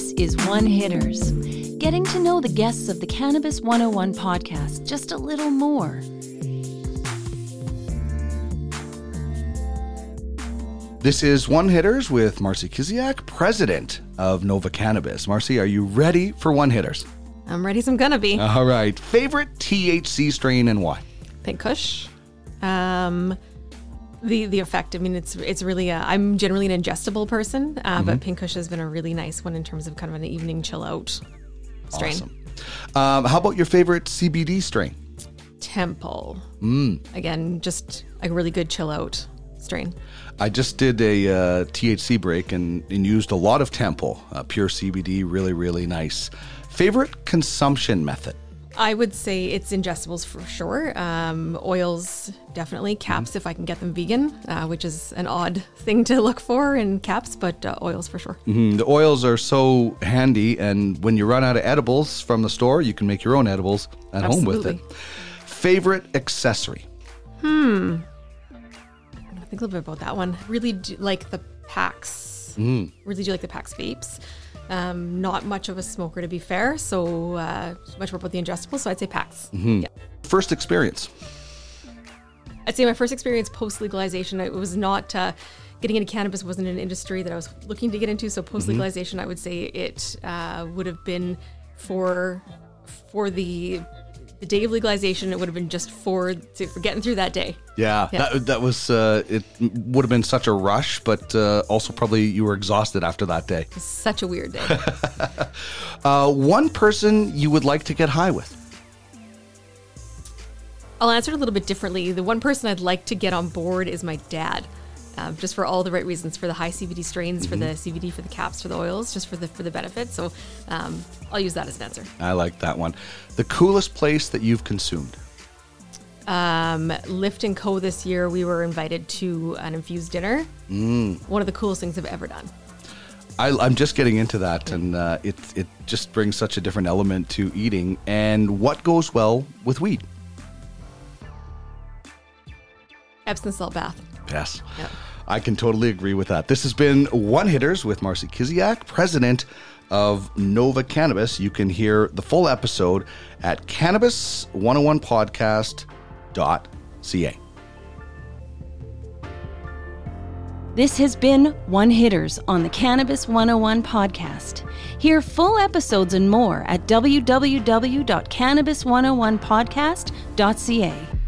This is One Hitters, getting to know the guests of the Cannabis 101 podcast just a little more. This is One Hitters with Marcie Kiziak, president of Nova Cannabis. Marcie, are you ready for One Hitters? I'm ready as I'm gonna be. All right. Favorite THC strain and why? Pink Kush. Um, the the effect. I mean, it's it's really. I'm generally an ingestible person, uh, but Pink Kush has been a really nice one in terms of kind of an evening chill out strain. Awesome. Um, how about your favorite CBD strain? Temple. Mm. Again, just a really good chill out strain. I just did a uh, THC break and, and used a lot of Temple, uh, pure CBD, really, really nice. Favorite consumption method? I would say it's ingestibles for sure. Um, oils, definitely. Caps, if I can get them vegan, uh, which is an odd thing to look for in caps, but uh, oils for sure. Mm, the oils are so handy, and when you run out of edibles from the store, you can make your own edibles at home with it. Favorite accessory? Hmm. I think a little bit about that one. Really do like the PAX. Really do like the PAX vapes. Um, not much of a smoker to be fair, so uh, much more about the ingestible. So I'd say PAX. Yeah. First experience? I'd say my first experience post legalization. It was not uh, getting into cannabis wasn't an industry that I was looking to get into. So post legalization, I would say it uh, would have been for for the the day of legalization. It would have been just for, to, for getting through that day. Yeah, Yeah. That, that was, uh, it would have been such a rush, but uh, also probably you were exhausted after that day. Such a weird day. Uh, one person you would like to get high with? I'll answer it a little bit differently. The one person I'd like to get on board is my dad, um, just for all the right reasons, for the high CBD strains, for the CBD, for the caps, for the oils, just for the for the benefits. So um, I'll use that as an answer. I like that one. The coolest place that you've consumed? Um, Lift and Co. This year, we were invited to an infused dinner. Mm. One of the coolest things I've ever done. I, I'm just getting into that, and uh, it it just brings such a different element to eating. And what goes well with weed? Epsom salt bath. Yes, Yep. I can totally agree with that. This has been One Hitters with Marcie Kiziak, president of Nova Cannabis. You can hear the full episode at cannabis101podcast.ca. This has been One Hitters on the Cannabis 101 podcast. Hear full episodes and more at www.cannabis101podcast.ca.